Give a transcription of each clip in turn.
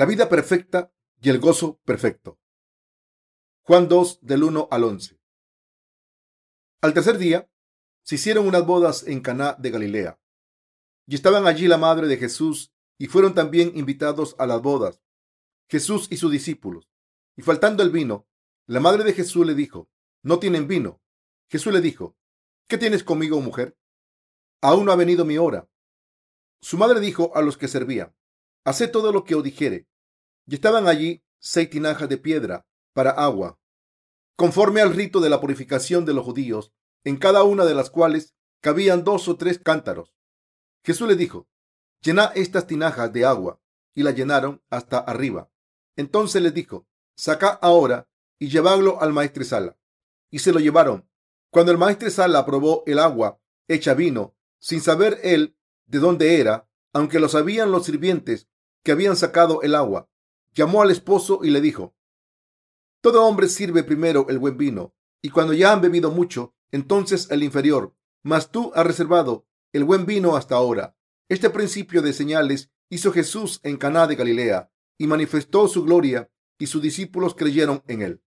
la vida perfecta y el gozo perfecto. Juan 2 del 1 al 11. Al tercer día se hicieron unas bodas en Caná de Galilea, y estaban allí la madre de Jesús y fueron también invitados a las bodas Jesús y sus discípulos. Y faltando el vino, la madre de Jesús le dijo, no tienen vino. Jesús le dijo, ¿qué tienes conmigo, mujer? Aún no ha venido mi hora. Su madre dijo a los que servían, haced todo lo que os dijere. Y estaban allí seis tinajas de piedra para agua, conforme al rito de la purificación de los judíos, en cada una de las cuales cabían dos o tres cántaros. Jesús le dijo, llena estas tinajas de agua, y la llenaron hasta arriba. Entonces les dijo, saca ahora y llevadlo al maestresala. Y se lo llevaron. Cuando el maestresala probó el agua hecha vino, sin saber él de dónde era, aunque lo sabían los sirvientes que habían sacado el agua. Llamó al esposo y le dijo, Todo hombre sirve primero el buen vino, y cuando ya han bebido mucho, entonces el inferior, mas tú has reservado el buen vino hasta ahora. Este principio de señales hizo Jesús en Caná de Galilea y manifestó su gloria, y sus discípulos creyeron en él.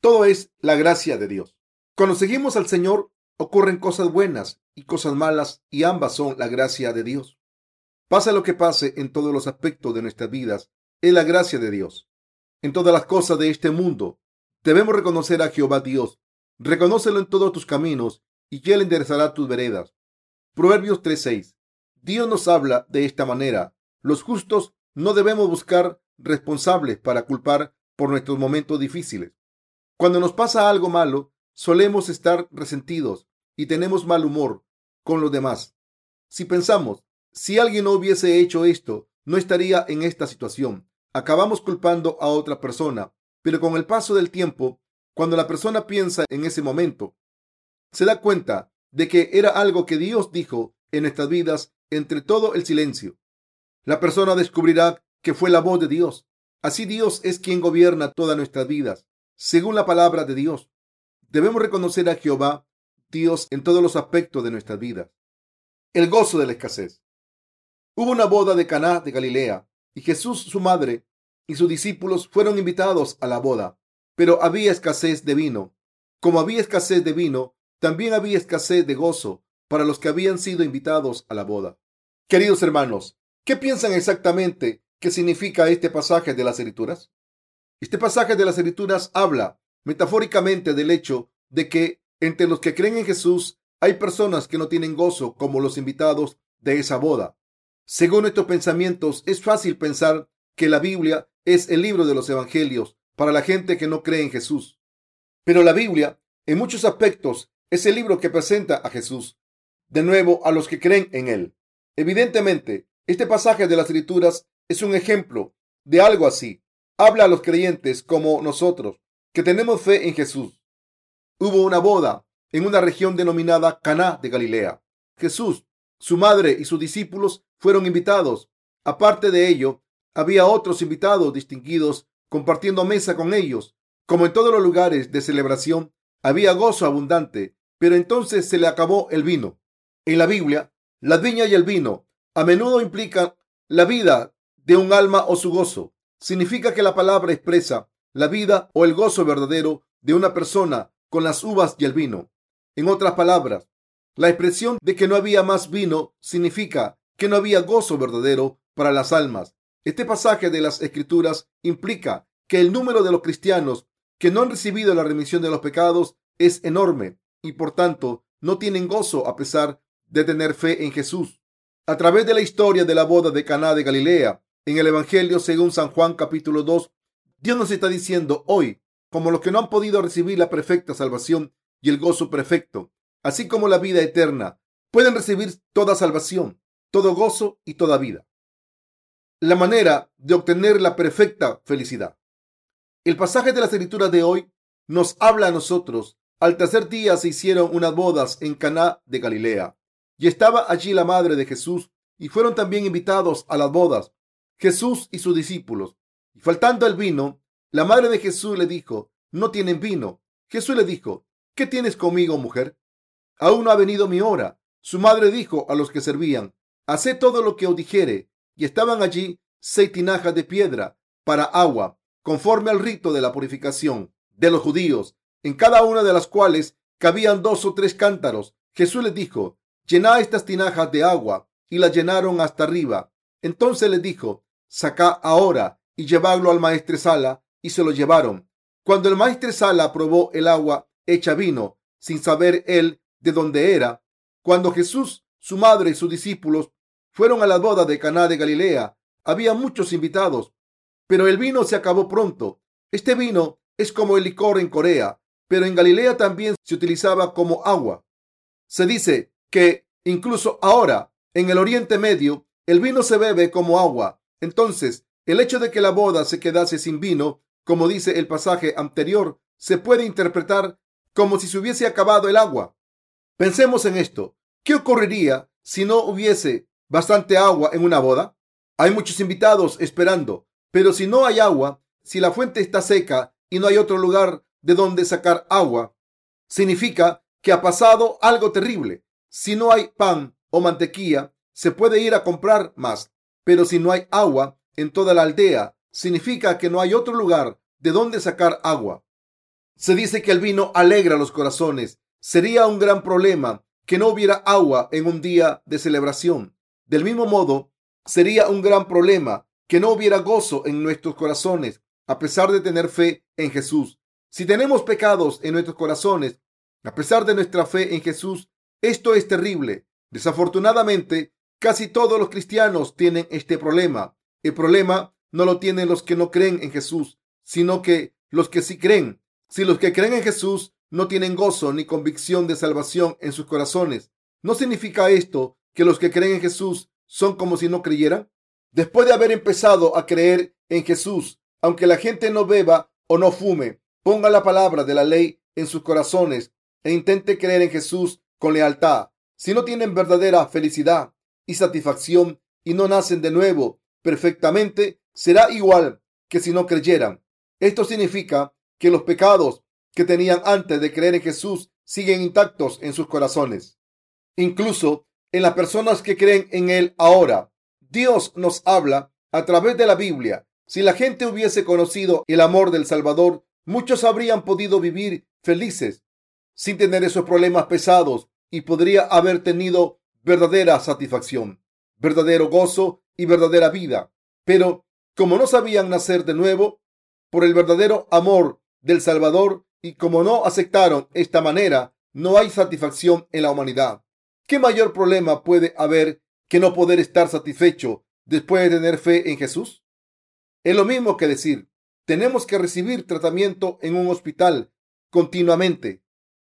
Todo es la gracia de Dios. Cuando seguimos al Señor, ocurren cosas buenas y cosas malas, y ambas son la gracia de Dios. Pase lo que pase en todos los aspectos de nuestras vidas, es la gracia de Dios. En todas las cosas de este mundo, debemos reconocer a Jehová Dios. Reconócelo en todos tus caminos, y Él enderezará tus veredas. Proverbios 3:6. Dios nos habla de esta manera. Los justos no debemos buscar responsables para culpar por nuestros momentos difíciles. Cuando nos pasa algo malo, solemos estar resentidos y tenemos mal humor con los demás. Si pensamos, si alguien no hubiese hecho esto, no estaría en esta situación. Acabamos culpando a otra persona, pero con el paso del tiempo, cuando la persona piensa en ese momento, se da cuenta de que era algo que Dios dijo en nuestras vidas entre todo el silencio. La persona descubrirá que fue la voz de Dios. Así Dios es quien gobierna todas nuestras vidas, según la palabra de Dios. Debemos reconocer a Jehová, Dios, en todos los aspectos de nuestras vidas. El gozo de la escasez. Hubo una boda de Caná de Galilea, y Jesús, su madre, y sus discípulos fueron invitados a la boda, pero había escasez de vino. Como había escasez de vino, también había escasez de gozo para los que habían sido invitados a la boda. Queridos hermanos, ¿qué piensan exactamente que significa este pasaje de las Escrituras? Este pasaje de las Escrituras habla metafóricamente del hecho de que entre los que creen en Jesús hay personas que no tienen gozo como los invitados de esa boda. Según estos pensamientos, es fácil pensar que la Biblia es el libro de los evangelios para la gente que no cree en Jesús. Pero la Biblia, en muchos aspectos, es el libro que presenta a Jesús, de nuevo a los que creen en Él. Evidentemente, este pasaje de las Escrituras es un ejemplo de algo así. Habla a los creyentes como nosotros, que tenemos fe en Jesús. Hubo una boda en una región denominada Caná de Galilea. Jesús, su madre y sus discípulos fueron invitados. Aparte de ello, había otros invitados distinguidos compartiendo mesa con ellos. Como en todos los lugares de celebración, había gozo abundante, pero entonces se le acabó el vino. En la Biblia, la viña y el vino a menudo implican la vida de un alma o su gozo. Significa que la palabra expresa la vida o el gozo verdadero de una persona con las uvas y el vino. En otras palabras, la expresión de que no había más vino significa que no había gozo verdadero para las almas. Este pasaje de las Escrituras implica que el número de los cristianos que no han recibido la remisión de los pecados es enorme y por tanto no tienen gozo a pesar de tener fe en Jesús. A través de la historia de la boda de Caná de Galilea, en el Evangelio según San Juan capítulo 2, Dios nos está diciendo hoy, como los que no han podido recibir la perfecta salvación y el gozo perfecto, así como la vida eterna, pueden recibir toda salvación, todo gozo y toda vida. La manera de obtener la perfecta felicidad. El pasaje de la escritura de hoy nos habla a nosotros. Al tercer día se hicieron unas bodas en Caná de Galilea y estaba allí la madre de Jesús, y fueron también invitados a las bodas Jesús y sus discípulos. Y faltando el vino, la madre de Jesús le dijo, no tienen vino. Jesús le dijo, ¿qué tienes conmigo, mujer? Aún no ha venido mi hora. Su madre dijo a los que servían, haced todo lo que os dijere. Y estaban allí seis tinajas de piedra para agua, conforme al rito de la purificación de los judíos, en cada una de las cuales cabían dos o tres cántaros. Jesús les dijo, llenad estas tinajas de agua, y las llenaron hasta arriba. Entonces les dijo, sacad ahora y llevadlo al maestresala, y se lo llevaron. Cuando el maestresala probó el agua hecha vino, sin saber él de dónde era, cuando Jesús, su madre y sus discípulos fueron a la boda de Caná de Galilea, había muchos invitados, pero el vino se acabó pronto. Este vino es como el licor en Corea, pero en Galilea también se utilizaba como agua. Se dice que incluso ahora, en el Oriente Medio, el vino se bebe como agua. Entonces, el hecho de que la boda se quedase sin vino, como dice el pasaje anterior, se puede interpretar como si se hubiese acabado el agua. Pensemos en esto. ¿Qué ocurriría si no hubiese bastante agua en una boda? Hay muchos invitados esperando, pero si no hay agua, si la fuente está seca y no hay otro lugar de donde sacar agua, significa que ha pasado algo terrible. Si no hay pan o mantequilla, se puede ir a comprar más, pero si no hay agua en toda la aldea, significa que no hay otro lugar de donde sacar agua. Se dice que el vino alegra los corazones. Sería un gran problema que no hubiera agua en un día de celebración. Del mismo modo, sería un gran problema que no hubiera gozo en nuestros corazones, a pesar de tener fe en Jesús. Si tenemos pecados en nuestros corazones, a pesar de nuestra fe en Jesús, esto es terrible. Desafortunadamente, casi todos los cristianos tienen este problema. El problema no lo tienen los que no creen en Jesús, sino que los que sí creen. Si los que creen en Jesús no tienen gozo ni convicción de salvación en sus corazones, ¿no significa esto que los que creen en Jesús son como si no creyeran? Después de haber empezado a creer en Jesús, aunque la gente no beba o no fume, ponga la palabra de la ley en sus corazones e intente creer en Jesús con lealtad. Si no tienen verdadera felicidad y satisfacción y no nacen de nuevo perfectamente, será igual que si no creyeran. Esto significa que los pecados que tenían antes de creer en Jesús siguen intactos en sus corazones. Incluso en las personas que creen en Él ahora. Dios nos habla a través de la Biblia. Si la gente hubiese conocido el amor del Salvador, muchos habrían podido vivir felices sin tener esos problemas pesados y podría haber tenido verdadera satisfacción, verdadero gozo y verdadera vida. Pero como no sabían nacer de nuevo por el verdadero amor del Salvador y como no aceptaron esta manera, no hay satisfacción en la humanidad. ¿Qué mayor problema puede haber que no poder estar satisfecho después de tener fe en Jesús? Es lo mismo que decir, tenemos que recibir tratamiento en un hospital continuamente,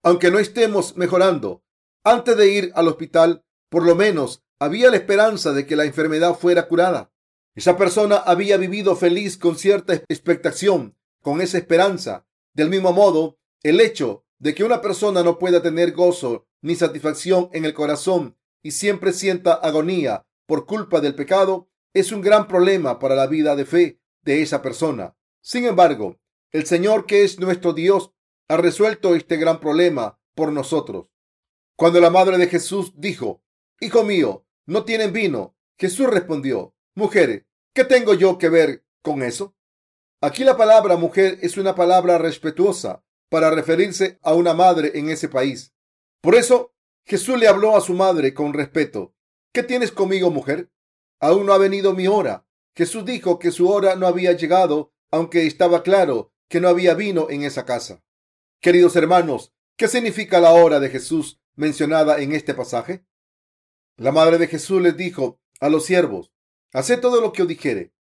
aunque no estemos mejorando. Antes de ir al hospital, por lo menos había la esperanza de que la enfermedad fuera curada. Esa persona había vivido feliz con cierta expectación, con esa esperanza. Del mismo modo, el hecho de que una persona no pueda tener gozo ni satisfacción en el corazón y siempre sienta agonía por culpa del pecado es un gran problema para la vida de fe de esa persona. Sin embargo, el Señor que es nuestro Dios ha resuelto este gran problema por nosotros. Cuando la madre de Jesús dijo, Hijo mío, no tienen vino, Jesús respondió, Mujer, ¿qué tengo yo que ver con eso? Aquí la palabra mujer es una palabra respetuosa para referirse a una madre en ese país. Por eso Jesús le habló a su madre con respeto. ¿Qué tienes conmigo, mujer? Aún no ha venido mi hora. Jesús dijo que su hora no había llegado, aunque estaba claro que no había vino en esa casa. Queridos hermanos, ¿qué significa la hora de Jesús mencionada en este pasaje? La madre de Jesús les dijo a los siervos, haced todo lo que os dijere.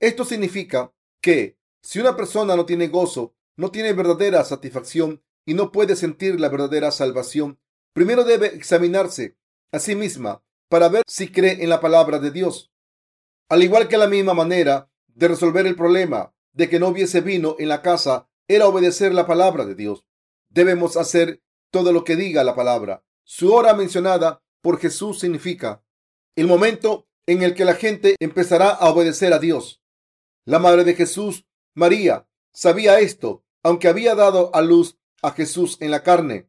Esto significa que si una persona no tiene gozo, no tiene verdadera satisfacción y no puede sentir la verdadera salvación, primero debe examinarse a sí misma para ver si cree en la palabra de Dios. Al igual que la misma manera de resolver el problema de que no hubiese vino en la casa era obedecer la palabra de Dios. Debemos hacer todo lo que diga la palabra. Su hora mencionada por Jesús significa el momento en el que la gente empezará a obedecer a Dios. La madre de Jesús, María, sabía esto, aunque había dado a luz a Jesús en la carne.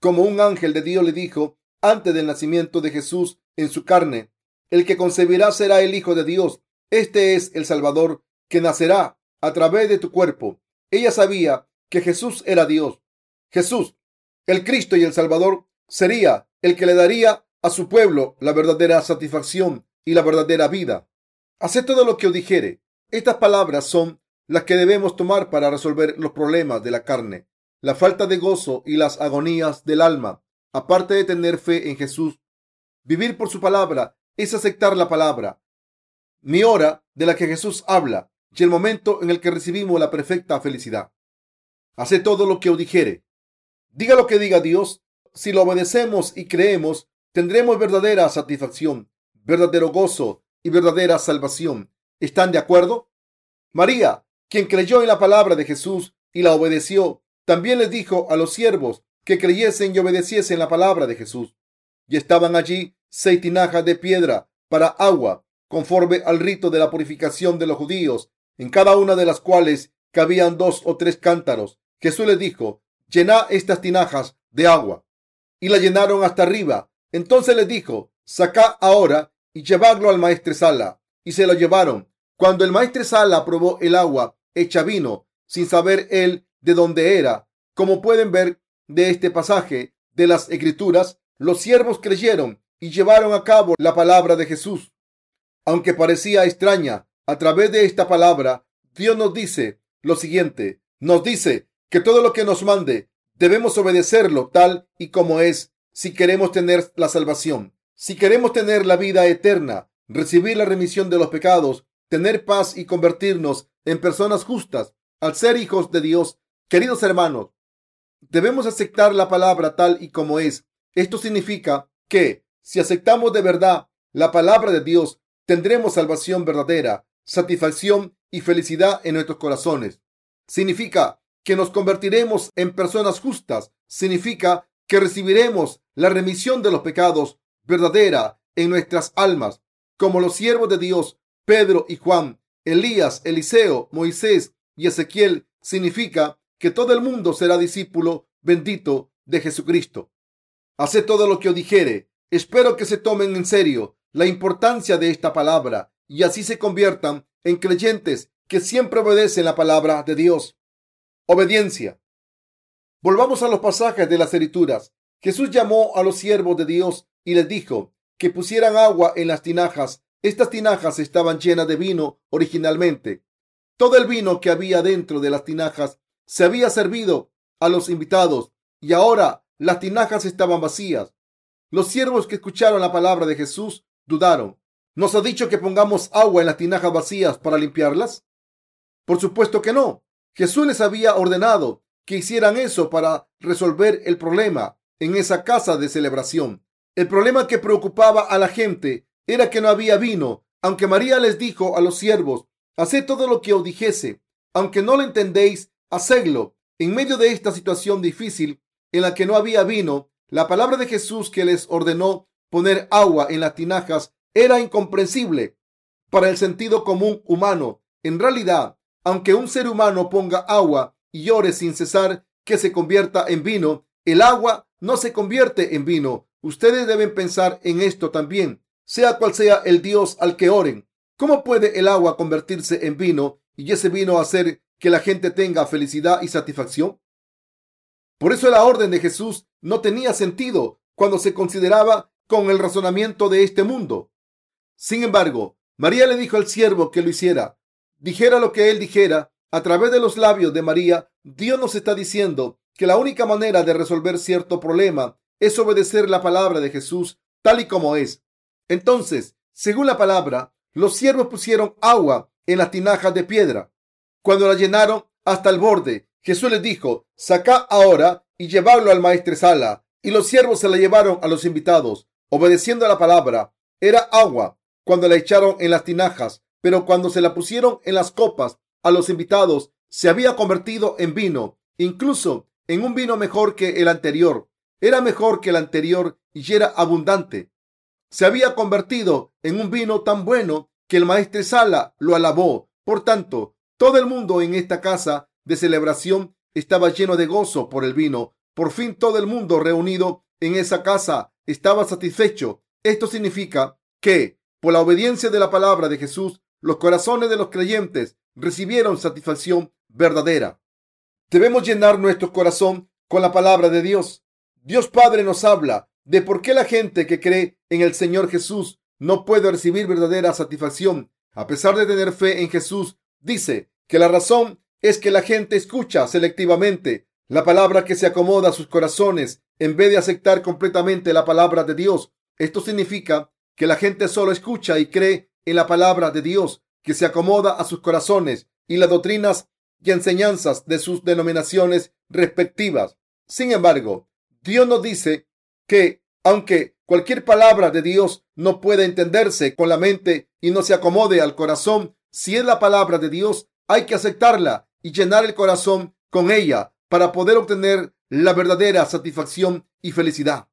Como un ángel de Dios le dijo antes del nacimiento de Jesús en su carne, el que concebirá será el Hijo de Dios este es el Salvador que nacerá a través de tu cuerpo. Ella sabía que Jesús era Dios. Jesús, el Cristo y el Salvador, sería el que le daría a su pueblo la verdadera satisfacción y la verdadera vida. Haced todo lo que os dijere. Estas palabras son las que debemos tomar para resolver los problemas de la carne, la falta de gozo y las agonías del alma. Aparte de tener fe en Jesús, vivir por su palabra es aceptar la palabra, mi hora de la que Jesús habla y el momento en el que recibimos la perfecta felicidad. Hace todo lo que os dijere. Diga lo que diga Dios. Si lo obedecemos y creemos, tendremos verdadera satisfacción, verdadero gozo y verdadera salvación. ¿Están de acuerdo? María, quien creyó en la palabra de Jesús y la obedeció, también les dijo a los siervos que creyesen y obedeciesen la palabra de Jesús. Y estaban allí seis tinajas de piedra para agua conforme al rito de la purificación de los judíos, en cada una de las cuales cabían dos o tres cántaros. Jesús les dijo, llená estas tinajas de agua. Y la llenaron hasta arriba. Entonces les dijo, sacá ahora y llevadlo al maestresala. Y se lo llevaron. Cuando el maestresala probó el agua hecha vino, sin saber él de dónde era, como pueden ver de este pasaje de las escrituras, los siervos creyeron y llevaron a cabo la palabra de Jesús aunque parecía extraña, a través de esta palabra, Dios nos dice lo siguiente. Nos dice que todo lo que nos mande debemos obedecerlo tal y como es si queremos tener la salvación, si queremos tener la vida eterna, recibir la remisión de los pecados, tener paz y convertirnos en personas justas al ser hijos de Dios. Queridos hermanos, debemos aceptar la palabra tal y como es. Esto significa que si aceptamos de verdad la palabra de Dios, tendremos salvación verdadera, satisfacción y felicidad en nuestros corazones. Significa que nos convertiremos en personas justas. Significa que recibiremos la remisión de los pecados verdadera en nuestras almas, como los siervos de Dios, Pedro y Juan, Elías, Eliseo, Moisés y Ezequiel. Significa que todo el mundo será discípulo bendito de Jesucristo. Haced todo lo que os dijere. Espero que se tomen en serio la importancia de esta palabra y así se conviertan en creyentes que siempre obedecen la palabra de Dios. Obediencia. Volvamos a los pasajes de las escrituras. Jesús llamó a los siervos de Dios y les dijo que pusieran agua en las tinajas. Estas tinajas estaban llenas de vino originalmente. Todo el vino que había dentro de las tinajas se había servido a los invitados y ahora las tinajas estaban vacías. Los siervos que escucharon la palabra de Jesús dudaron. ¿Nos ha dicho que pongamos agua en las tinajas vacías para limpiarlas? Por supuesto que no. Jesús les había ordenado que hicieran eso para resolver el problema en esa casa de celebración. El problema que preocupaba a la gente era que no había vino, aunque María les dijo a los siervos, haced todo lo que os dijese, aunque no lo entendéis, hacedlo. En medio de esta situación difícil en la que no había vino, la palabra de Jesús que les ordenó poner agua en las tinajas era incomprensible para el sentido común humano. En realidad, aunque un ser humano ponga agua y llore sin cesar que se convierta en vino, el agua no se convierte en vino. Ustedes deben pensar en esto también, sea cual sea el Dios al que oren. ¿Cómo puede el agua convertirse en vino y ese vino hacer que la gente tenga felicidad y satisfacción? Por eso la orden de Jesús no tenía sentido cuando se consideraba con el razonamiento de este mundo. Sin embargo, María le dijo al siervo que lo hiciera. Dijera lo que él dijera, a través de los labios de María, Dios nos está diciendo que la única manera de resolver cierto problema es obedecer la palabra de Jesús tal y como es. Entonces, según la palabra, los siervos pusieron agua en las tinajas de piedra. Cuando la llenaron hasta el borde, Jesús les dijo, saca ahora y llevarlo al maestresala. Y los siervos se la llevaron a los invitados obedeciendo a la palabra. Era agua cuando la echaron en las tinajas, pero cuando se la pusieron en las copas a los invitados, se había convertido en vino, incluso en un vino mejor que el anterior. Era mejor que el anterior y era abundante. Se había convertido en un vino tan bueno que el maestro Sala lo alabó. Por tanto, todo el mundo en esta casa de celebración estaba lleno de gozo por el vino. Por fin todo el mundo reunido en esa casa estaba satisfecho. Esto significa que, por la obediencia de la palabra de Jesús, los corazones de los creyentes recibieron satisfacción verdadera. Debemos llenar nuestro corazón con la palabra de Dios. Dios Padre nos habla de por qué la gente que cree en el Señor Jesús no puede recibir verdadera satisfacción a pesar de tener fe en Jesús. Dice que la razón es que la gente escucha selectivamente la palabra que se acomoda a sus corazones en vez de aceptar completamente la palabra de Dios. Esto significa que la gente solo escucha y cree en la palabra de Dios que se acomoda a sus corazones y las doctrinas y enseñanzas de sus denominaciones respectivas. Sin embargo, Dios nos dice que aunque cualquier palabra de Dios no pueda entenderse con la mente y no se acomode al corazón, si es la palabra de Dios, hay que aceptarla y llenar el corazón con ella para poder obtener la verdadera satisfacción y felicidad.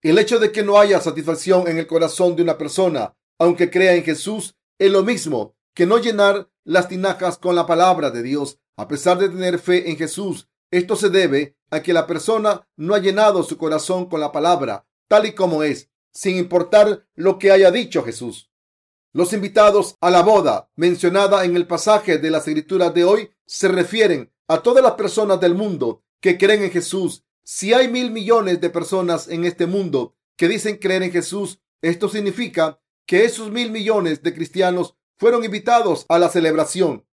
El hecho de que no haya satisfacción en el corazón de una persona, aunque crea en Jesús, es lo mismo que no llenar las tinajas con la palabra de Dios, a pesar de tener fe en Jesús. Esto se debe a que la persona no ha llenado su corazón con la palabra, tal y como es, sin importar lo que haya dicho Jesús. Los invitados a la boda mencionada en el pasaje de las escrituras de hoy se refieren a todas las personas del mundo que creen en Jesús. Si hay mil millones de personas en este mundo que dicen creer en Jesús, esto significa que esos mil millones de cristianos fueron invitados a la celebración.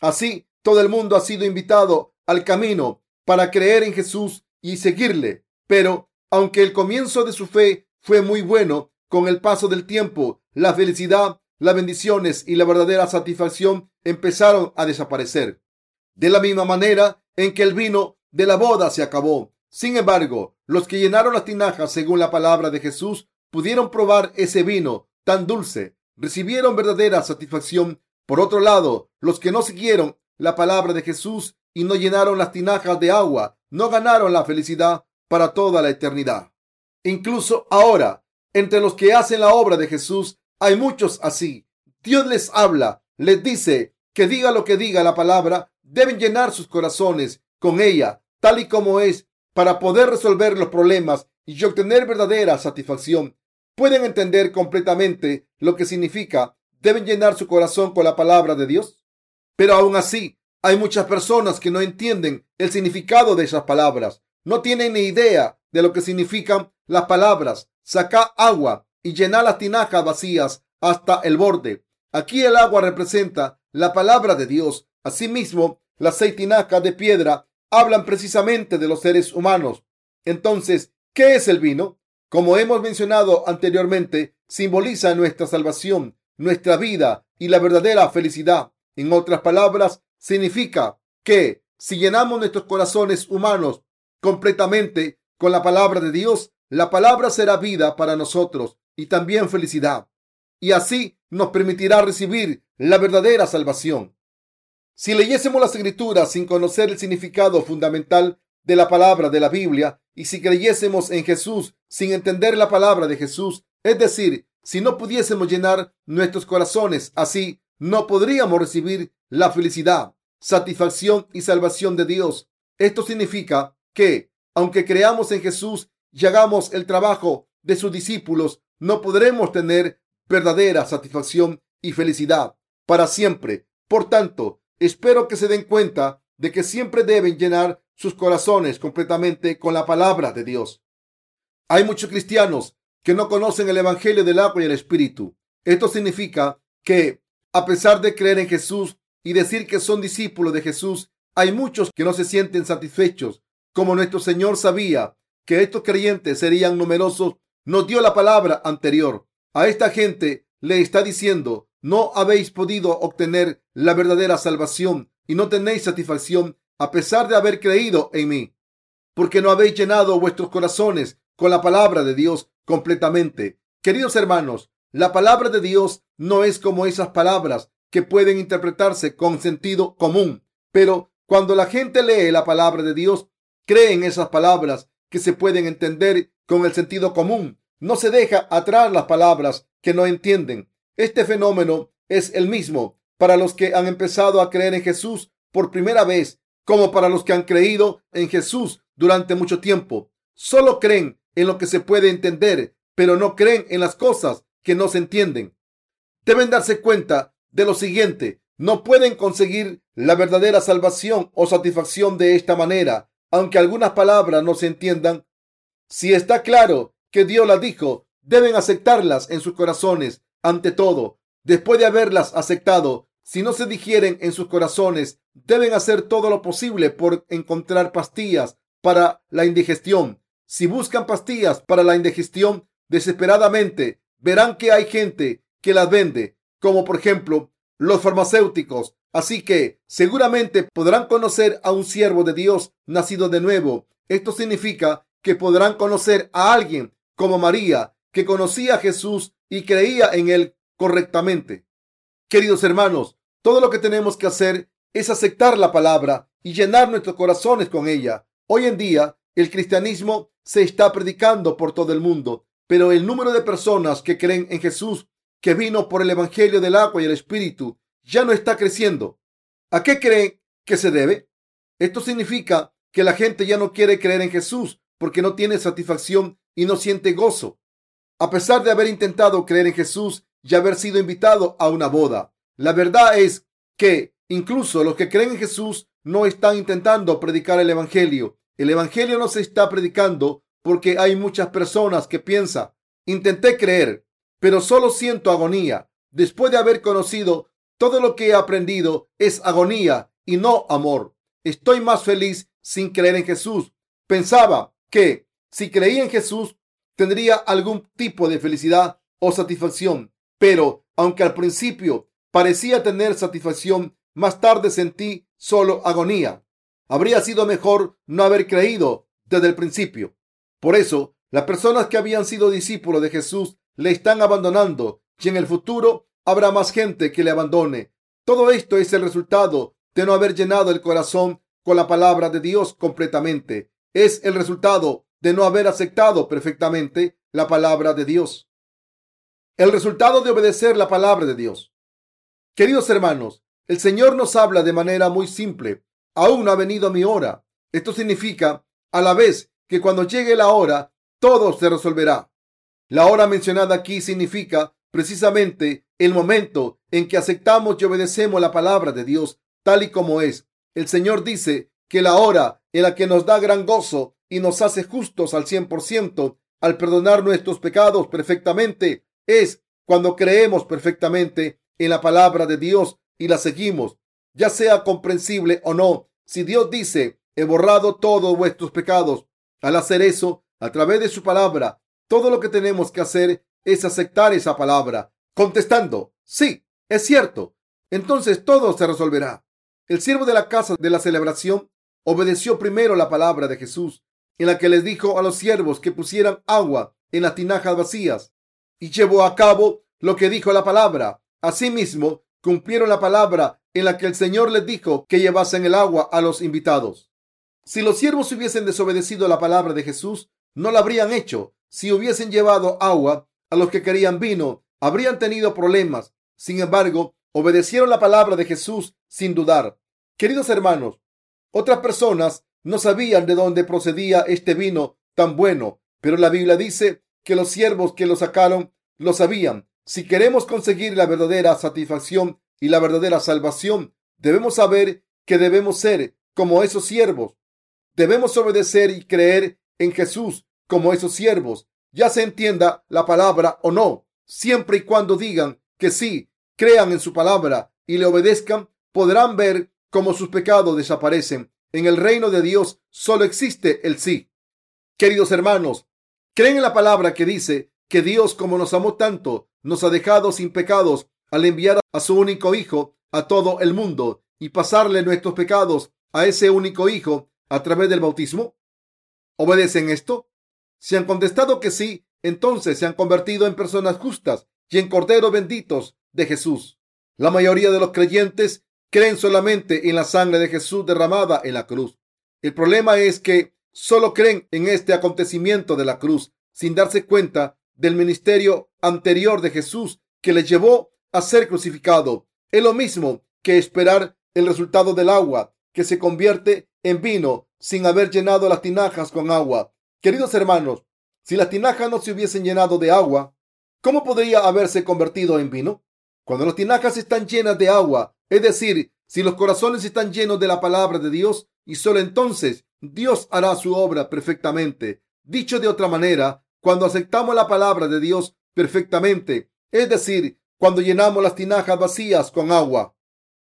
Así, todo el mundo ha sido invitado al camino para creer en Jesús y seguirle. Pero, aunque el comienzo de su fe fue muy bueno, con el paso del tiempo, la felicidad, las bendiciones y la verdadera satisfacción empezaron a desaparecer. De la misma manera en que el vino de la boda se acabó. Sin embargo, los que llenaron las tinajas según la palabra de Jesús pudieron probar ese vino tan dulce, recibieron verdadera satisfacción. Por otro lado, los que no siguieron la palabra de Jesús y no llenaron las tinajas de agua, no ganaron la felicidad para toda la eternidad. Incluso ahora, entre los que hacen la obra de Jesús, hay muchos así. Dios les habla, les dice que diga lo que diga la palabra, deben llenar sus corazones con ella, tal y como es, para poder resolver los problemas y obtener verdadera satisfacción. ¿Pueden entender completamente lo que significa? ¿Deben llenar su corazón con la palabra de Dios? Pero aún así, hay muchas personas que no entienden el significado de esas palabras. No tienen ni idea de lo que significan las palabras. Saca agua y llena las tinajas vacías hasta el borde. Aquí el agua representa la palabra de Dios. Asimismo, las seis tinajas de piedra hablan precisamente de los seres humanos. Entonces, ¿qué es el vino? Como hemos mencionado anteriormente, simboliza nuestra salvación, nuestra vida y la verdadera felicidad. En otras palabras, significa que si llenamos nuestros corazones humanos completamente con la palabra de Dios, la palabra será vida para nosotros y también felicidad. Y así nos permitirá recibir la verdadera salvación. Si leyésemos las escrituras sin conocer el significado fundamental de la palabra de la Biblia y si creyésemos en Jesús sin entender la palabra de Jesús, es decir, si no pudiésemos llenar nuestros corazones así, no podríamos recibir la felicidad, satisfacción y salvación de Dios. Esto significa que, aunque creamos en Jesús y hagamos el trabajo de sus discípulos, no podremos tener verdadera satisfacción y felicidad para siempre. Por tanto, espero que se den cuenta de que siempre deben llenar sus corazones completamente con la palabra de Dios. Hay muchos cristianos que no conocen el Evangelio del agua y el Espíritu. Esto significa que, a pesar de creer en Jesús y decir que son discípulos de Jesús, hay muchos que no se sienten satisfechos. Como nuestro Señor sabía que estos creyentes serían numerosos, nos dio la palabra anterior. A esta gente le está diciendo, no habéis podido obtener la verdadera salvación y no tenéis satisfacción a pesar de haber creído en mí, porque no habéis llenado vuestros corazones con la palabra de Dios completamente. Queridos hermanos, la palabra de Dios no es como esas palabras que pueden interpretarse con sentido común, pero cuando la gente lee la palabra de Dios, cree en esas palabras que se pueden entender con el sentido común. No se deja atrás las palabras que no entienden. Este fenómeno es el mismo para los que han empezado a creer en Jesús por primera vez como para los que han creído en Jesús durante mucho tiempo. Solo creen en lo que se puede entender, pero no creen en las cosas que no se entienden. Deben darse cuenta de lo siguiente. No pueden conseguir la verdadera salvación o satisfacción de esta manera, aunque algunas palabras no se entiendan. Si está claro que Dios las dijo, deben aceptarlas en sus corazones. Ante todo, después de haberlas aceptado, si no se digieren en sus corazones, deben hacer todo lo posible por encontrar pastillas para la indigestión. Si buscan pastillas para la indigestión desesperadamente, verán que hay gente que las vende, como por ejemplo los farmacéuticos. Así que seguramente podrán conocer a un siervo de Dios nacido de nuevo. Esto significa que podrán conocer a alguien como María, que conocía a Jesús y creía en él correctamente. Queridos hermanos, todo lo que tenemos que hacer es aceptar la palabra y llenar nuestros corazones con ella. Hoy en día, el cristianismo se está predicando por todo el mundo, pero el número de personas que creen en Jesús, que vino por el Evangelio del agua y el Espíritu, ya no está creciendo. ¿A qué creen que se debe? Esto significa que la gente ya no quiere creer en Jesús porque no tiene satisfacción y no siente gozo. A pesar de haber intentado creer en Jesús y haber sido invitado a una boda, la verdad es que incluso los que creen en Jesús no están intentando predicar el Evangelio. El Evangelio no se está predicando porque hay muchas personas que piensan, intenté creer, pero solo siento agonía. Después de haber conocido todo lo que he aprendido es agonía y no amor. Estoy más feliz sin creer en Jesús. Pensaba que si creía en Jesús tendría algún tipo de felicidad o satisfacción. Pero aunque al principio parecía tener satisfacción, más tarde sentí solo agonía. Habría sido mejor no haber creído desde el principio. Por eso, las personas que habían sido discípulos de Jesús le están abandonando y en el futuro habrá más gente que le abandone. Todo esto es el resultado de no haber llenado el corazón con la palabra de Dios completamente. Es el resultado de no haber aceptado perfectamente la palabra de Dios. El resultado de obedecer la palabra de Dios. Queridos hermanos, el Señor nos habla de manera muy simple. Aún ha venido mi hora. Esto significa a la vez que cuando llegue la hora, todo se resolverá. La hora mencionada aquí significa precisamente el momento en que aceptamos y obedecemos la palabra de Dios tal y como es. El Señor dice que la hora en la que nos da gran gozo y nos hace justos al 100% al perdonar nuestros pecados perfectamente es cuando creemos perfectamente en la palabra de Dios y la seguimos, ya sea comprensible o no. Si Dios dice, he borrado todos vuestros pecados, al hacer eso, a través de su palabra, todo lo que tenemos que hacer es aceptar esa palabra, contestando, sí, es cierto. Entonces todo se resolverá. El siervo de la casa de la celebración obedeció primero la palabra de Jesús, en la que les dijo a los siervos que pusieran agua en las tinajas vacías, y llevó a cabo lo que dijo la palabra. Asimismo, cumplieron la palabra en la que el Señor les dijo que llevasen el agua a los invitados. Si los siervos hubiesen desobedecido la palabra de Jesús, no la habrían hecho. Si hubiesen llevado agua a los que querían vino, habrían tenido problemas. Sin embargo, obedecieron la palabra de Jesús sin dudar. Queridos hermanos, otras personas no sabían de dónde procedía este vino tan bueno, pero la Biblia dice que los siervos que lo sacaron lo sabían. Si queremos conseguir la verdadera satisfacción y la verdadera salvación, debemos saber que debemos ser como esos siervos. Debemos obedecer y creer en Jesús como esos siervos, ya se entienda la palabra o no, siempre y cuando digan que sí, crean en su palabra y le obedezcan, podrán ver cómo sus pecados desaparecen. En el reino de Dios solo existe el sí. Queridos hermanos, creen en la palabra que dice que Dios, como nos amó tanto, nos ha dejado sin pecados al enviar a su único Hijo a todo el mundo y pasarle nuestros pecados a ese único Hijo a través del bautismo? ¿Obedecen esto? Si han contestado que sí, entonces se han convertido en personas justas y en corderos benditos de Jesús. La mayoría de los creyentes creen solamente en la sangre de Jesús derramada en la cruz. El problema es que solo creen en este acontecimiento de la cruz sin darse cuenta del ministerio anterior de Jesús que les llevó a ser crucificado. Es lo mismo que esperar el resultado del agua que se convierte en vino sin haber llenado las tinajas con agua. Queridos hermanos, si las tinajas no se hubiesen llenado de agua, ¿cómo podría haberse convertido en vino? Cuando las tinajas están llenas de agua, es decir, si los corazones están llenos de la palabra de Dios, y solo entonces Dios hará su obra perfectamente. Dicho de otra manera, cuando aceptamos la palabra de Dios perfectamente, es decir, cuando llenamos las tinajas vacías con agua,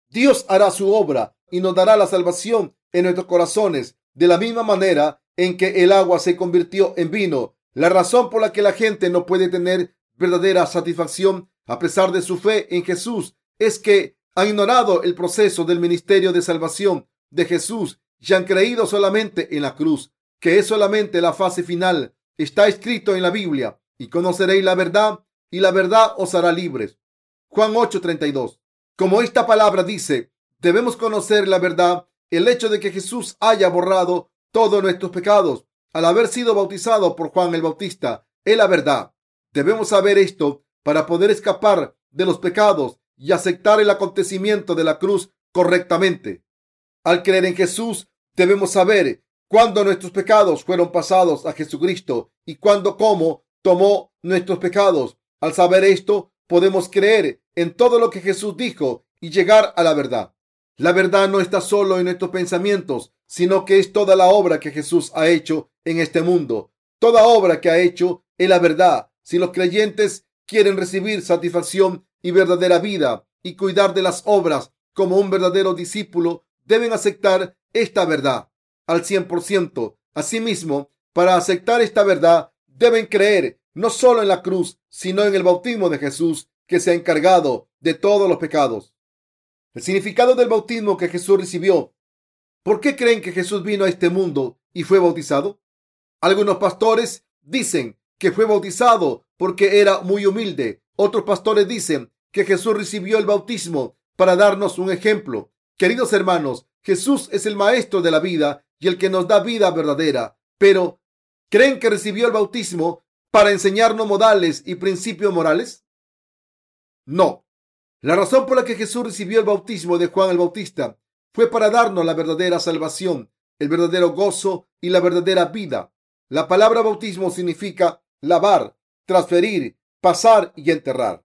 Dios hará su obra y nos dará la salvación en nuestros corazones, de la misma manera en que el agua se convirtió en vino. La razón por la que la gente no puede tener verdadera satisfacción a pesar de su fe en Jesús es que han ignorado el proceso del ministerio de salvación de Jesús y han creído solamente en la cruz, que es solamente la fase final. Está escrito en la Biblia, y conoceréis la verdad, y la verdad os hará libres. Juan 8:32. Como esta palabra dice, debemos conocer la verdad, el hecho de que Jesús haya borrado todos nuestros pecados al haber sido bautizado por Juan el Bautista es la verdad. Debemos saber esto para poder escapar de los pecados y aceptar el acontecimiento de la cruz correctamente. Al creer en Jesús, debemos saber cuándo nuestros pecados fueron pasados a Jesucristo y cuándo, cómo tomó nuestros pecados. Al saber esto, podemos creer en todo lo que Jesús dijo y llegar a la verdad. La verdad no está solo en nuestros pensamientos, sino que es toda la obra que Jesús ha hecho en este mundo. Toda obra que ha hecho es la verdad. Si los creyentes quieren recibir satisfacción y verdadera vida y cuidar de las obras como un verdadero discípulo, deben aceptar esta verdad al 100%. Asimismo, para aceptar esta verdad, deben creer no solo en la cruz, sino en el bautismo de Jesús, que se ha encargado de todos los pecados. El significado del bautismo que Jesús recibió. ¿Por qué creen que Jesús vino a este mundo y fue bautizado? Algunos pastores dicen que fue bautizado porque era muy humilde. Otros pastores dicen que Jesús recibió el bautismo para darnos un ejemplo. Queridos hermanos, Jesús es el maestro de la vida y el que nos da vida verdadera. Pero, ¿creen que recibió el bautismo para enseñarnos modales y principios morales? No. La razón por la que Jesús recibió el bautismo de Juan el Bautista fue para darnos la verdadera salvación, el verdadero gozo y la verdadera vida. La palabra bautismo significa lavar, transferir, pasar y enterrar.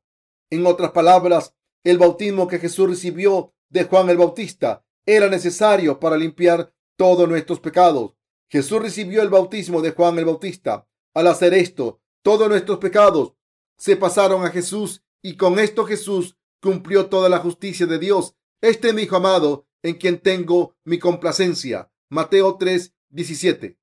En otras palabras, el bautismo que Jesús recibió de Juan el Bautista era necesario para limpiar todos nuestros pecados. Jesús recibió el bautismo de Juan el Bautista. Al hacer esto, todos nuestros pecados se pasaron a Jesús y con esto Jesús cumplió toda la justicia de Dios. Este es mi hijo amado en quien tengo mi complacencia. Mateo 3, 17.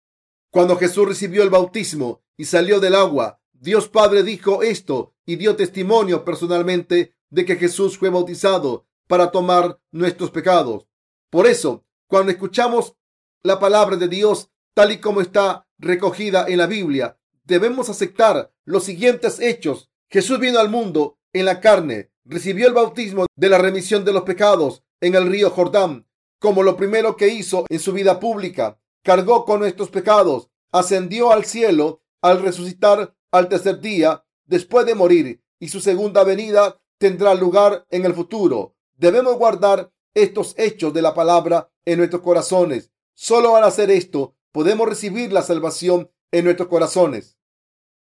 Cuando Jesús recibió el bautismo y salió del agua, Dios Padre dijo esto y dio testimonio personalmente de que Jesús fue bautizado para tomar nuestros pecados. Por eso, cuando escuchamos la palabra de Dios tal y como está recogida en la Biblia, debemos aceptar los siguientes hechos. Jesús vino al mundo en la carne, recibió el bautismo de la remisión de los pecados en el río Jordán, como lo primero que hizo en su vida pública. Cargó con nuestros pecados, ascendió al cielo al resucitar al tercer día después de morir y su segunda venida tendrá lugar en el futuro. Debemos guardar estos hechos de la palabra en nuestros corazones. Solo al hacer esto podemos recibir la salvación en nuestros corazones.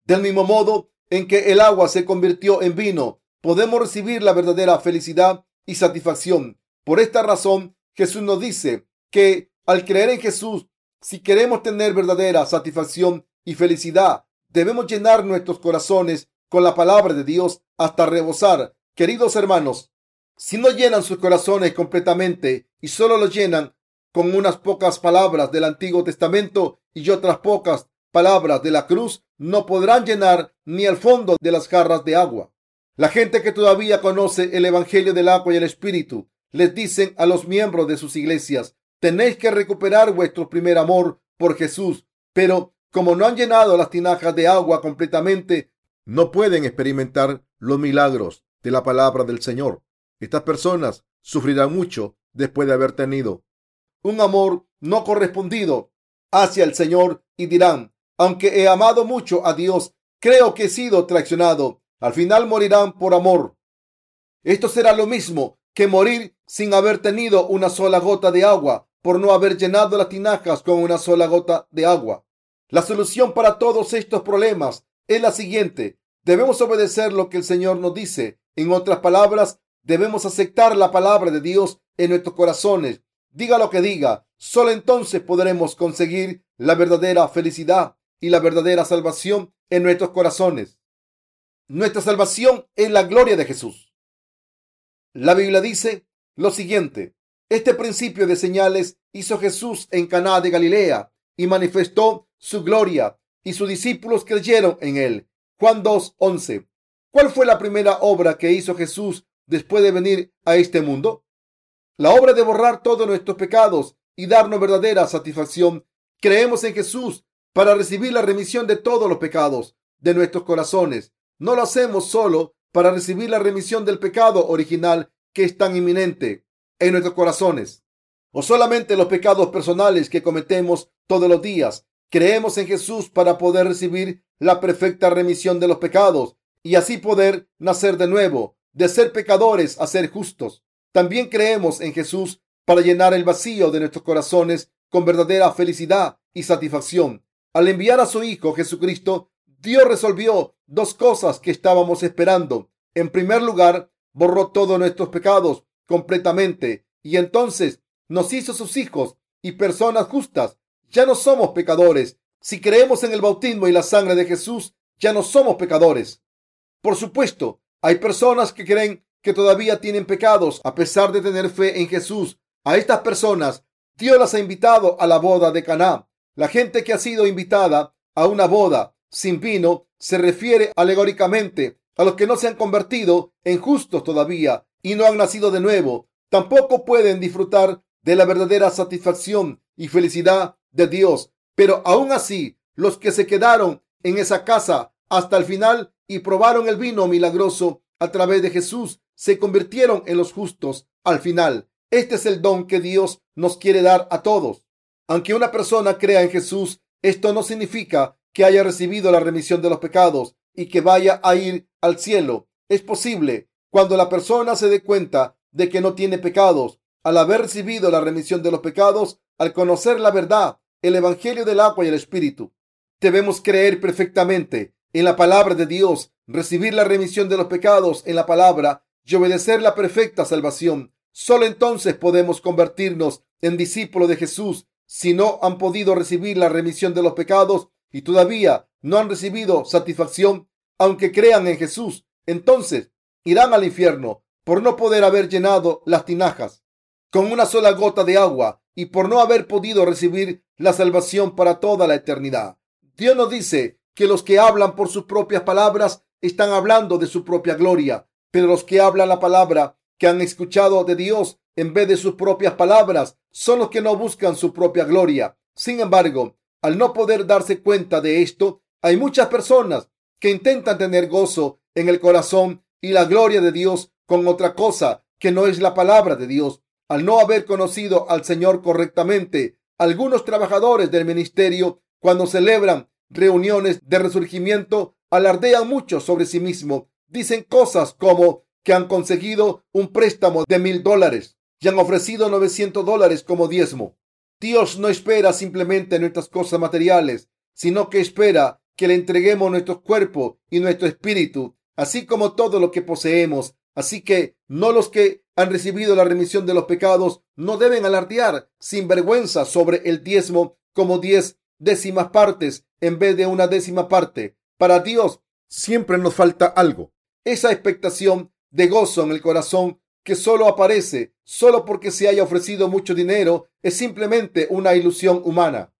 Del mismo modo en que el agua se convirtió en vino podemos recibir la verdadera felicidad y satisfacción. Por esta razón, Jesús nos dice que al creer en Jesús, si queremos tener verdadera satisfacción y felicidad, debemos llenar nuestros corazones con la palabra de Dios hasta rebosar. Queridos hermanos, si no llenan sus corazones completamente y solo los llenan con unas pocas palabras del Antiguo Testamento y otras pocas palabras de la cruz, no podrán llenar ni el fondo de las jarras de agua. La gente que todavía conoce el Evangelio del agua y el Espíritu les dicen a los miembros de sus iglesias, tenéis que recuperar vuestro primer amor por Jesús, pero como no han llenado las tinajas de agua completamente, no pueden experimentar los milagros de la palabra del Señor. Estas personas sufrirán mucho después de haber tenido un amor no correspondido hacia el Señor y dirán, aunque he amado mucho a Dios, creo que he sido traicionado al final morirán por amor. Esto será lo mismo que morir sin haber tenido una sola gota de agua por no haber llenado las tinajas con una sola gota de agua. La solución para todos estos problemas es la siguiente. Debemos obedecer lo que el Señor nos dice. En otras palabras, debemos aceptar la palabra de Dios en nuestros corazones. Diga lo que diga, solo entonces podremos conseguir la verdadera felicidad y la verdadera salvación en nuestros corazones. Nuestra salvación es la gloria de Jesús. La Biblia dice lo siguiente: Este principio de señales hizo Jesús en Caná de Galilea y manifestó su gloria, y sus discípulos creyeron en él. Juan 2:11. ¿Cuál fue la primera obra que hizo Jesús después de venir a este mundo? La obra de borrar todos nuestros pecados y darnos verdadera satisfacción. Creemos en Jesús para recibir la remisión de todos los pecados de nuestros corazones. No lo hacemos solo para recibir la remisión del pecado original que es tan inminente en nuestros corazones, o solamente los pecados personales que cometemos todos los días. Creemos en Jesús para poder recibir la perfecta remisión de los pecados y así poder nacer de nuevo, de ser pecadores a ser justos. También creemos en Jesús para llenar el vacío de nuestros corazones con verdadera felicidad y satisfacción. Al enviar a su Hijo Jesucristo, Dios resolvió dos cosas que estábamos esperando. En primer lugar, borró todos nuestros pecados completamente y entonces nos hizo sus hijos y personas justas. Ya no somos pecadores. Si creemos en el bautismo y la sangre de Jesús, ya no somos pecadores. Por supuesto, hay personas que creen que todavía tienen pecados a pesar de tener fe en Jesús. A estas personas Dios las ha invitado a la boda de Caná. La gente que ha sido invitada a una boda sin vino se refiere alegóricamente a los que no se han convertido en justos todavía y no han nacido de nuevo. Tampoco pueden disfrutar de la verdadera satisfacción y felicidad de Dios. Pero aún así, los que se quedaron en esa casa hasta el final y probaron el vino milagroso a través de Jesús, se convirtieron en los justos al final. Este es el don que Dios nos quiere dar a todos. Aunque una persona crea en Jesús, esto no significa que haya recibido la remisión de los pecados y que vaya a ir al cielo. Es posible cuando la persona se dé cuenta de que no tiene pecados, al haber recibido la remisión de los pecados, al conocer la verdad, el Evangelio del agua y el Espíritu. Debemos creer perfectamente en la palabra de Dios, recibir la remisión de los pecados en la palabra y obedecer la perfecta salvación. Solo entonces podemos convertirnos en discípulos de Jesús. Si no han podido recibir la remisión de los pecados y todavía no han recibido satisfacción, aunque crean en Jesús, entonces irán al infierno por no poder haber llenado las tinajas con una sola gota de agua y por no haber podido recibir la salvación para toda la eternidad. Dios nos dice que los que hablan por sus propias palabras están hablando de su propia gloria, pero los que hablan la palabra que han escuchado de Dios en vez de sus propias palabras son los que no buscan su propia gloria. Sin embargo, al no poder darse cuenta de esto, hay muchas personas que intentan tener gozo en el corazón y la gloria de Dios con otra cosa que no es la palabra de Dios. Al no haber conocido al Señor correctamente, algunos trabajadores del ministerio, cuando celebran reuniones de resurgimiento alardean mucho sobre sí mismo. Dicen cosas como que han conseguido un préstamo de mil dólares y han ofrecido 900 dólares como diezmo. Dios no espera simplemente nuestras cosas materiales, sino que espera que le entreguemos nuestro cuerpo y nuestro espíritu, así como todo lo que poseemos. Así que no los que han recibido la remisión de los pecados no deben alardear sin vergüenza sobre el diezmo como diez décimas partes en vez de una décima parte. Para Dios siempre nos falta algo. Esa expectación de gozo en el corazón que solo aparece solo porque se haya ofrecido mucho dinero es simplemente una ilusión humana.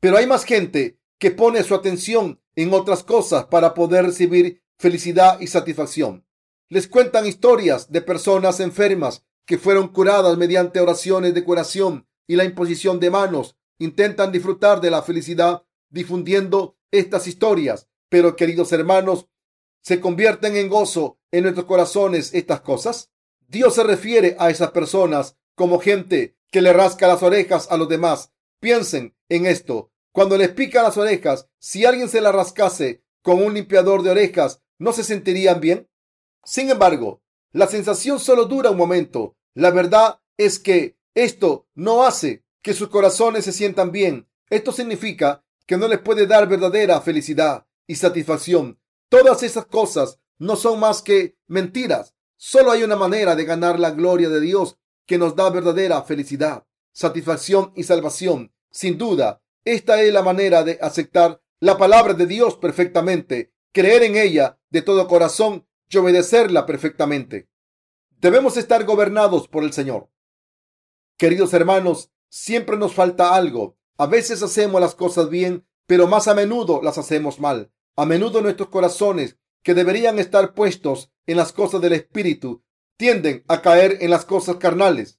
Pero hay más gente que pone su atención en otras cosas para poder recibir felicidad y satisfacción. Les cuentan historias de personas enfermas que fueron curadas mediante oraciones de curación y la imposición de manos intentan disfrutar de la felicidad difundiendo estas historias. Pero, queridos hermanos, ¿se convierten en gozo en nuestros corazones estas cosas? Dios se refiere a esas personas como gente que le rasca las orejas a los demás. Piensen en esto. Cuando les pican las orejas, si alguien se las rascase con un limpiador de orejas, ¿no se sentirían bien? Sin embargo, la sensación solo dura un momento. La verdad es que esto no hace que sus corazones se sientan bien. Esto significa que no les puede dar verdadera felicidad y satisfacción. Todas esas cosas no son más que mentiras. Solo hay una manera de ganar la gloria de Dios que nos da verdadera felicidad, satisfacción y salvación. Sin duda, esta es la manera de aceptar la palabra de Dios perfectamente, creer en ella de todo corazón y obedecerla perfectamente. Debemos estar gobernados por el Señor. Queridos hermanos, siempre nos falta algo. A veces hacemos las cosas bien, pero más a menudo las hacemos mal. A menudo nuestros corazones, que deberían estar puestos en las cosas del Espíritu, tienden a caer en las cosas carnales.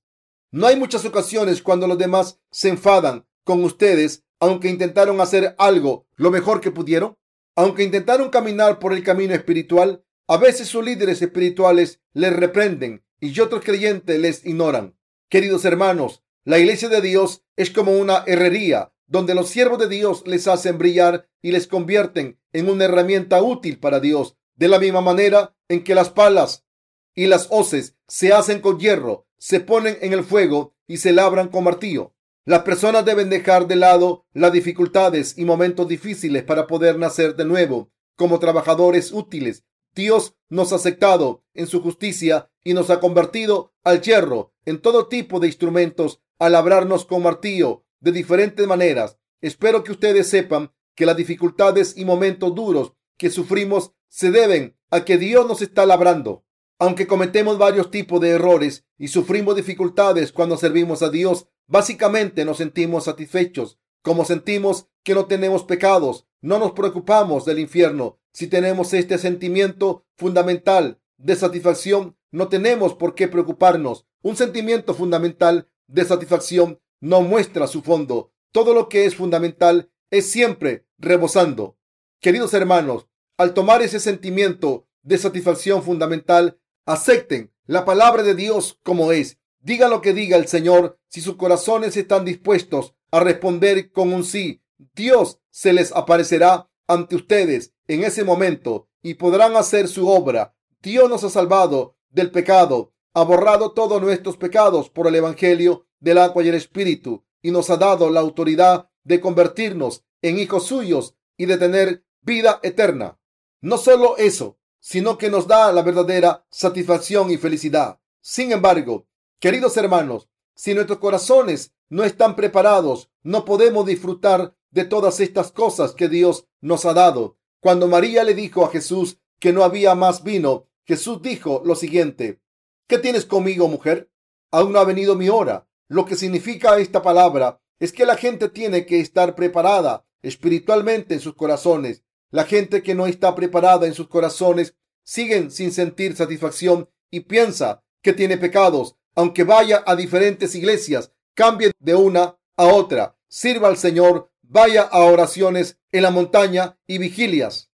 No hay muchas ocasiones cuando los demás se enfadan con ustedes, aunque intentaron hacer algo lo mejor que pudieron, aunque intentaron caminar por el camino espiritual, a veces sus líderes espirituales les reprenden y otros creyentes les ignoran. Queridos hermanos, la iglesia de Dios es como una herrería donde los siervos de Dios les hacen brillar y les convierten en una herramienta útil para Dios, de la misma manera en que las palas y las hoces se hacen con hierro, se ponen en el fuego y se labran con martillo. Las personas deben dejar de lado las dificultades y momentos difíciles para poder nacer de nuevo como trabajadores útiles. Dios nos ha aceptado en su justicia y nos ha convertido al hierro en todo tipo de instrumentos a labrarnos con martillo de diferentes maneras. Espero que ustedes sepan que las dificultades y momentos duros que sufrimos se deben a que Dios nos está labrando. Aunque cometemos varios tipos de errores y sufrimos dificultades cuando servimos a Dios, básicamente nos sentimos satisfechos. Como sentimos que no tenemos pecados, no nos preocupamos del infierno. Si tenemos este sentimiento fundamental de satisfacción, no tenemos por qué preocuparnos. Un sentimiento fundamental de satisfacción no muestra su fondo. Todo lo que es fundamental es siempre rebosando. Queridos hermanos, al tomar ese sentimiento de satisfacción fundamental, acepten la palabra de Dios como es. Diga lo que diga el Señor, si sus corazones están dispuestos a responder con un sí, Dios se les aparecerá ante ustedes en ese momento y podrán hacer su obra. Dios nos ha salvado del pecado, ha borrado todos nuestros pecados por el Evangelio del agua y el Espíritu y nos ha dado la autoridad de convertirnos en hijos suyos y de tener vida eterna. No solo eso, sino que nos da la verdadera satisfacción y felicidad. Sin embargo, queridos hermanos, si nuestros corazones no están preparados, no podemos disfrutar de todas estas cosas que Dios nos ha dado. Cuando María le dijo a Jesús que no había más vino, Jesús dijo lo siguiente, ¿qué tienes conmigo, mujer? Aún no ha venido mi hora. Lo que significa esta palabra es que la gente tiene que estar preparada espiritualmente en sus corazones. La gente que no está preparada en sus corazones siguen sin sentir satisfacción y piensa que tiene pecados, aunque vaya a diferentes iglesias, cambie de una a otra, sirva al Señor, vaya a oraciones en la montaña y vigilias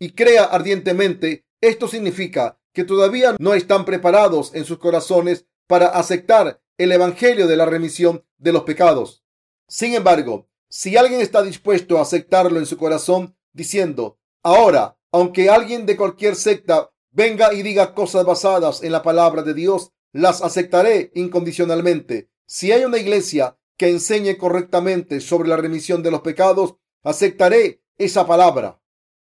y crea ardientemente. Esto significa que todavía no están preparados en sus corazones para aceptar el Evangelio de la remisión de los pecados. Sin embargo, si alguien está dispuesto a aceptarlo en su corazón, diciendo, ahora, aunque alguien de cualquier secta venga y diga cosas basadas en la palabra de Dios, las aceptaré incondicionalmente. Si hay una iglesia que enseñe correctamente sobre la remisión de los pecados, aceptaré esa palabra.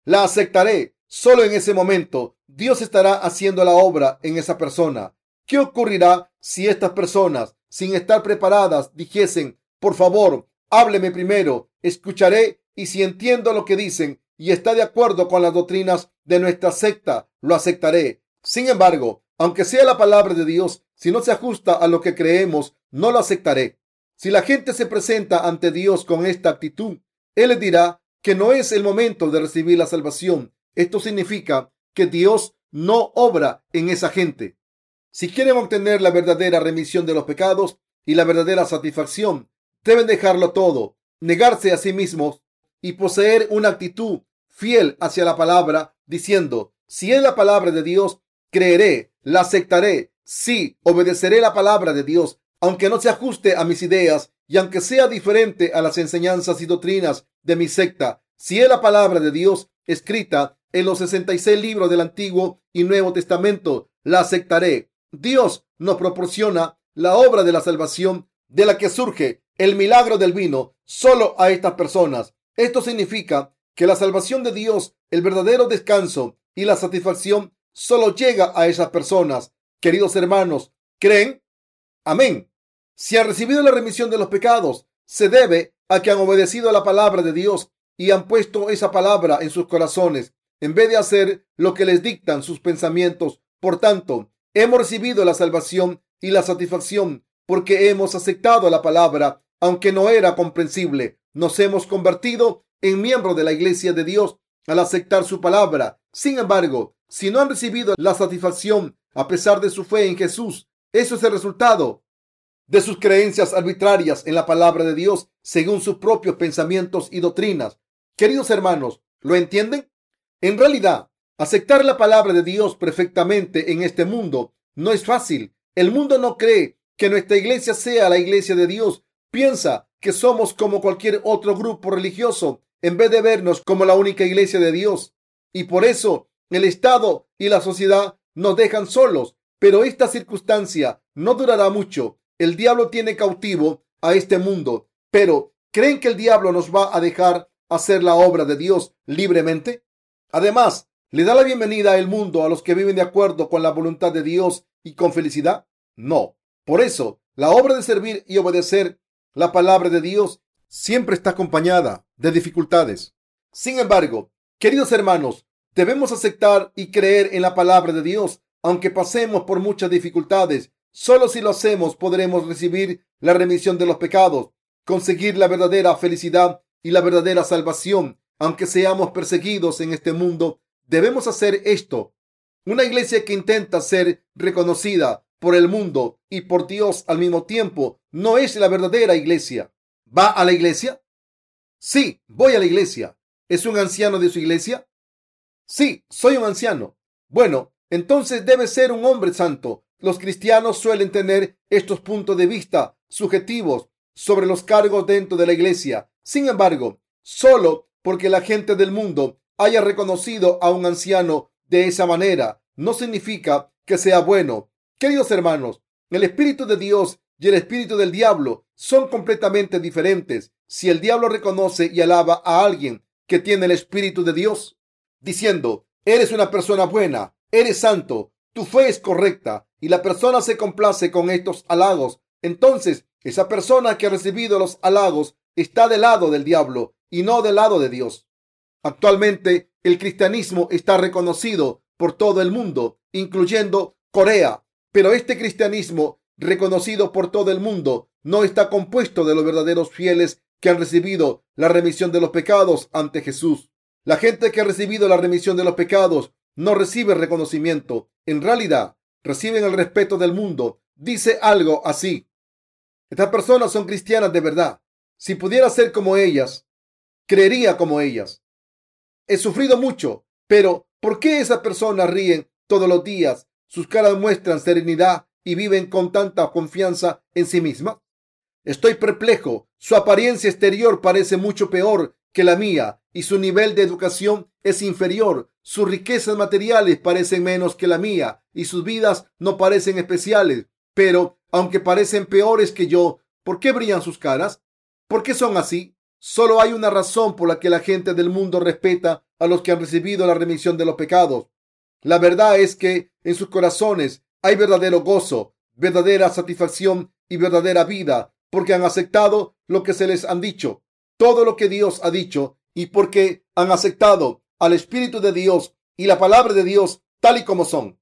La aceptaré. Solo en ese momento Dios estará haciendo la obra en esa persona. ¿Qué ocurrirá si estas personas, sin estar preparadas, dijesen, por favor, hábleme primero, escucharé y si entiendo lo que dicen y está de acuerdo con las doctrinas de nuestra secta, lo aceptaré. Sin embargo, aunque sea la palabra de Dios, si no se ajusta a lo que creemos, no lo aceptaré. Si la gente se presenta ante Dios con esta actitud, Él les dirá que no es el momento de recibir la salvación. Esto significa que Dios no obra en esa gente. Si quieren obtener la verdadera remisión de los pecados y la verdadera satisfacción, deben dejarlo todo, negarse a sí mismos y poseer una actitud fiel hacia la palabra, diciendo, si es la palabra de Dios, creeré, la aceptaré, sí, obedeceré la palabra de Dios, aunque no se ajuste a mis ideas y aunque sea diferente a las enseñanzas y doctrinas de mi secta, si es la palabra de Dios escrita en los 66 libros del Antiguo y Nuevo Testamento, la aceptaré. Dios nos proporciona la obra de la salvación de la que surge el milagro del vino solo a estas personas. Esto significa que la salvación de Dios, el verdadero descanso y la satisfacción solo llega a esas personas. Queridos hermanos, ¿creen? Amén. Si han recibido la remisión de los pecados, se debe a que han obedecido a la palabra de Dios y han puesto esa palabra en sus corazones, en vez de hacer lo que les dictan sus pensamientos. Por tanto, hemos recibido la salvación y la satisfacción porque hemos aceptado la palabra, aunque no era comprensible. Nos hemos convertido en miembros de la iglesia de Dios al aceptar su palabra. Sin embargo, si no han recibido la satisfacción a pesar de su fe en Jesús, eso es el resultado de sus creencias arbitrarias en la palabra de Dios según sus propios pensamientos y doctrinas. Queridos hermanos, ¿lo entienden? En realidad, aceptar la palabra de Dios perfectamente en este mundo no es fácil. El mundo no cree que nuestra iglesia sea la iglesia de Dios. Piensa que somos como cualquier otro grupo religioso en vez de vernos como la única iglesia de Dios. Y por eso el Estado y la sociedad nos dejan solos. Pero esta circunstancia no durará mucho. El diablo tiene cautivo a este mundo. Pero ¿creen que el diablo nos va a dejar hacer la obra de Dios libremente? Además, ¿le da la bienvenida al mundo a los que viven de acuerdo con la voluntad de Dios y con felicidad? No. Por eso, la obra de servir y obedecer la palabra de Dios siempre está acompañada de dificultades. Sin embargo, queridos hermanos, debemos aceptar y creer en la palabra de Dios, aunque pasemos por muchas dificultades. Solo si lo hacemos podremos recibir la remisión de los pecados, conseguir la verdadera felicidad y la verdadera salvación. Aunque seamos perseguidos en este mundo, debemos hacer esto. Una iglesia que intenta ser reconocida por el mundo y por Dios al mismo tiempo no es la verdadera iglesia. ¿Va a la iglesia? Sí, voy a la iglesia. ¿Es un anciano de su iglesia? Sí, soy un anciano. Bueno, entonces debe ser un hombre santo. Los cristianos suelen tener estos puntos de vista subjetivos sobre los cargos dentro de la iglesia. Sin embargo, solo porque la gente del mundo haya reconocido a un anciano de esa manera, no significa que sea bueno. Queridos hermanos, el Espíritu de Dios y el Espíritu del diablo son completamente diferentes. Si el diablo reconoce y alaba a alguien que tiene el Espíritu de Dios, diciendo, eres una persona buena, eres santo, tu fe es correcta, y la persona se complace con estos halagos, entonces esa persona que ha recibido los halagos está del lado del diablo y no del lado de Dios. Actualmente el cristianismo está reconocido por todo el mundo, incluyendo Corea, pero este cristianismo reconocido por todo el mundo no está compuesto de los verdaderos fieles que han recibido la remisión de los pecados ante Jesús. La gente que ha recibido la remisión de los pecados no recibe reconocimiento. En realidad, reciben el respeto del mundo. Dice algo así. Estas personas son cristianas de verdad. Si pudiera ser como ellas, creería como ellas. He sufrido mucho, pero ¿por qué esas personas ríen todos los días? Sus caras muestran serenidad y viven con tanta confianza en sí mismas. Estoy perplejo. Su apariencia exterior parece mucho peor que la mía y su nivel de educación es inferior. Sus riquezas materiales parecen menos que la mía y sus vidas no parecen especiales. Pero, aunque parecen peores que yo, ¿por qué brillan sus caras? ¿Por qué son así? Solo hay una razón por la que la gente del mundo respeta a los que han recibido la remisión de los pecados. La verdad es que en sus corazones hay verdadero gozo, verdadera satisfacción y verdadera vida, porque han aceptado lo que se les han dicho, todo lo que Dios ha dicho, y porque han aceptado al Espíritu de Dios y la palabra de Dios tal y como son.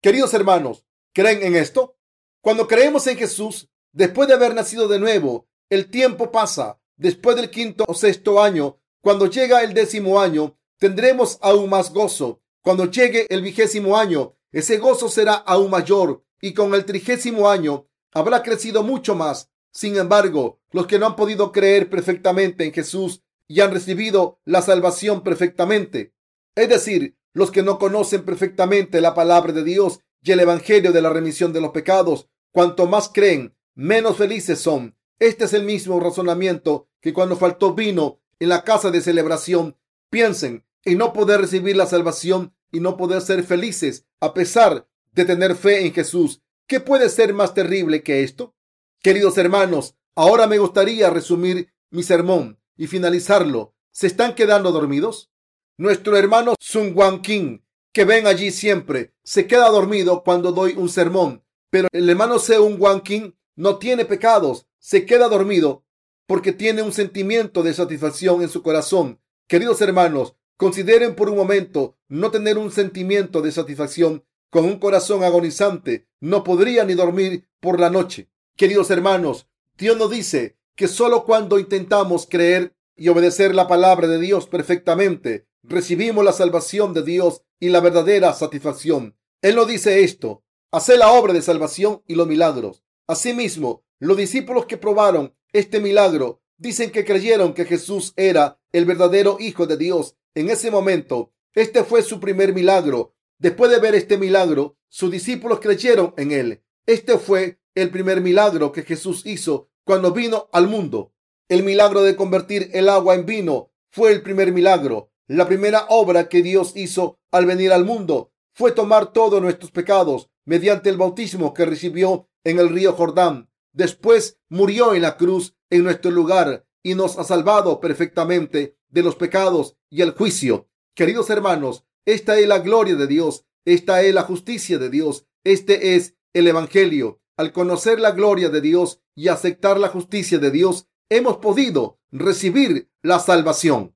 Queridos hermanos, ¿creen en esto? Cuando creemos en Jesús, después de haber nacido de nuevo, el tiempo pasa. Después del quinto o sexto año, cuando llega el décimo año, tendremos aún más gozo. Cuando llegue el vigésimo año, ese gozo será aún mayor y con el trigésimo año habrá crecido mucho más. Sin embargo, los que no han podido creer perfectamente en Jesús y han recibido la salvación perfectamente, es decir, los que no conocen perfectamente la palabra de Dios y el Evangelio de la remisión de los pecados, cuanto más creen, menos felices son. Este es el mismo razonamiento que cuando faltó vino en la casa de celebración. Piensen en no poder recibir la salvación y no poder ser felices a pesar de tener fe en Jesús. ¿Qué puede ser más terrible que esto? Queridos hermanos, ahora me gustaría resumir mi sermón y finalizarlo. ¿Se están quedando dormidos? Nuestro hermano Sun Wan King que ven allí siempre se queda dormido cuando doy un sermón, pero el hermano Seung Wankin no tiene pecados, se queda dormido porque tiene un sentimiento de satisfacción en su corazón. Queridos hermanos, consideren por un momento no tener un sentimiento de satisfacción con un corazón agonizante. No podría ni dormir por la noche. Queridos hermanos, Dios nos dice que solo cuando intentamos creer y obedecer la palabra de Dios perfectamente, recibimos la salvación de Dios y la verdadera satisfacción. Él nos dice esto, hacer la obra de salvación y los milagros. Asimismo, los discípulos que probaron este milagro dicen que creyeron que Jesús era el verdadero Hijo de Dios. En ese momento, este fue su primer milagro. Después de ver este milagro, sus discípulos creyeron en él. Este fue el primer milagro que Jesús hizo cuando vino al mundo. El milagro de convertir el agua en vino fue el primer milagro. La primera obra que Dios hizo al venir al mundo fue tomar todos nuestros pecados mediante el bautismo que recibió en el río Jordán. Después murió en la cruz en nuestro lugar y nos ha salvado perfectamente de los pecados y el juicio. Queridos hermanos, esta es la gloria de Dios, esta es la justicia de Dios, este es el Evangelio. Al conocer la gloria de Dios y aceptar la justicia de Dios, hemos podido recibir la salvación.